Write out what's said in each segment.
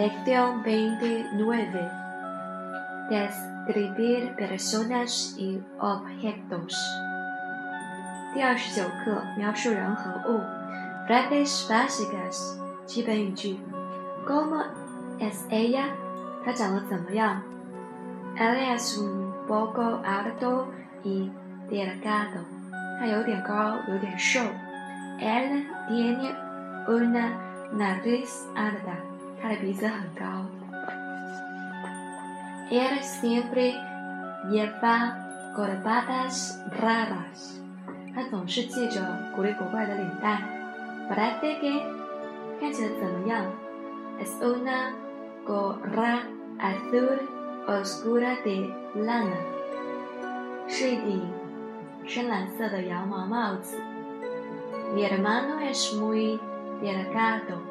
Lección 29. Describir personas y objetos. 第二十九课，描述人和物。Frases básicas，基本语句。¿Cómo es ella？她长得怎么样？Ella es un poco alto y delgado。她有点高，有点瘦。Él tiene una nariz alta。 他的鼻子很高。Él siempre lleva corbatas raras。他总是系着古里古怪的领带。Parece que 看起来怎么样？Es una gorra azul oscura de lana。是一顶深蓝色的羊毛帽子。Mi hermano es muy delgado。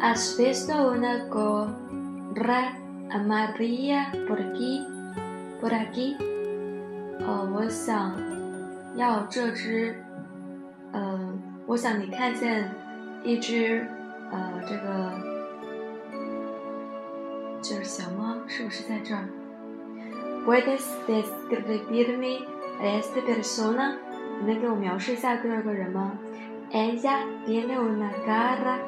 ¿Has visto una gorra amarilla por aquí? Por aquí? 哦，我想要这只，呃，我想你看见一只，呃，这个这是小猫，是不是在这儿？Puedes describirme a esta persona？你能给我描述一下第二个人吗？Ella tiene una cara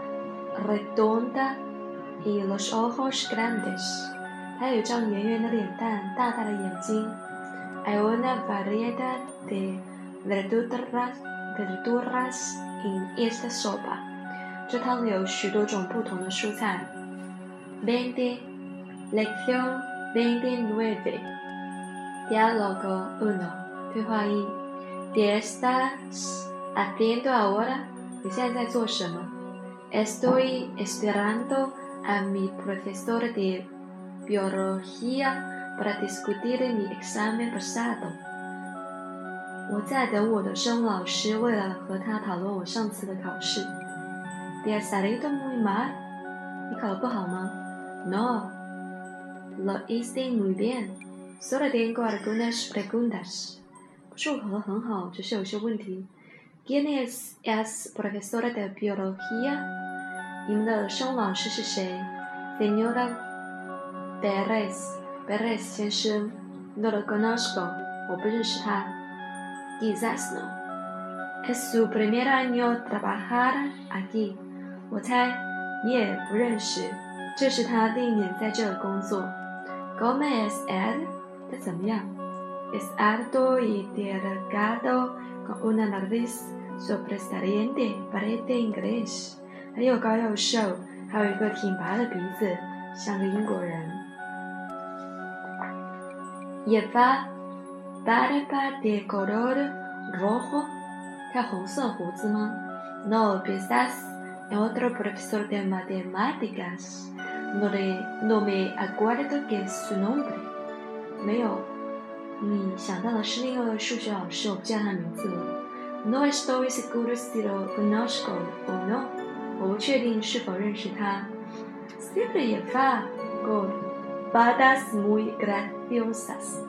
redonda y los ojos grandes。她有一张圆圆的脸蛋，大大的眼睛。Hay una variedad de verduras verduras en esta sopa。这汤里有许多种不同的蔬菜。Veinte lección veintinueve diálogo uno 对话一 ¿Qué estás haciendo ahora？你现在在做什么 ？Estoy esperando a mi profesor de biología para discutir mi examen pasado。我在等我的生物老师，为了和他讨论我上次的考试。¿Te has salido muy mal？你考得不好吗？No, lo hice muy bien. Solo tengo algunas preguntas。不是我考得很好，只是有些问题。¿Quién es es profesora de biología？ 你们的生物老师是谁？Señora Perez，Perez 先生，No lo conozco，我不认识他。Quizás no，es su primer año trabajar aquí，我猜你也不认识，这是他第一年在这工作。¿Cómo es él？他怎么样？Es alto y delgado con una nariz sobresaliente, parece inglés。 他又高又瘦，还有一个挺拔的鼻子，像个英国人。Lleva barba de color rojo，他红色胡子吗？No, quizás es otro profesor de matemáticas. No le, no me acuerdo qué es su nombre. 没有，你想到的是另一个数学老师，我不记得他名字了。No estoy seguro si lo conozco o no. 不确定是否认识他。Siempre lleva gorras muy graciosas。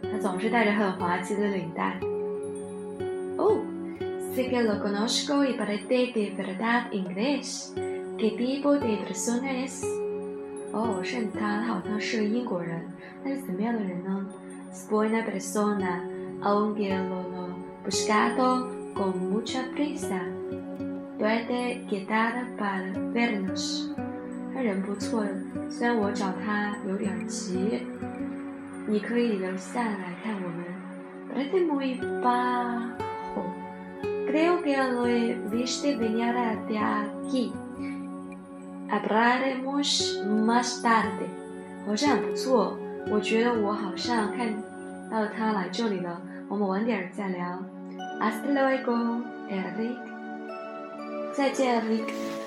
他总是戴着很滑稽的领带。Oh, sé que lo conozco y parece de verdad inglés. ¿Qué tipo de persona es? 哦，我认识他，他好像是个英国人。他是怎么样的人呢？Es buena persona, aunque lo no buscado con mucha prisa. Puede quedar para vernos。他人不错，虽然我找他有点急。你可以留下来看我们。Parece muy bajo. Creo que lo he visto venir de aquí. Hablaremos más tarde。好像很不错，我觉得我好像看到他来这里了。我们晚点再聊。Hasta luego, Eric。再见，Eric。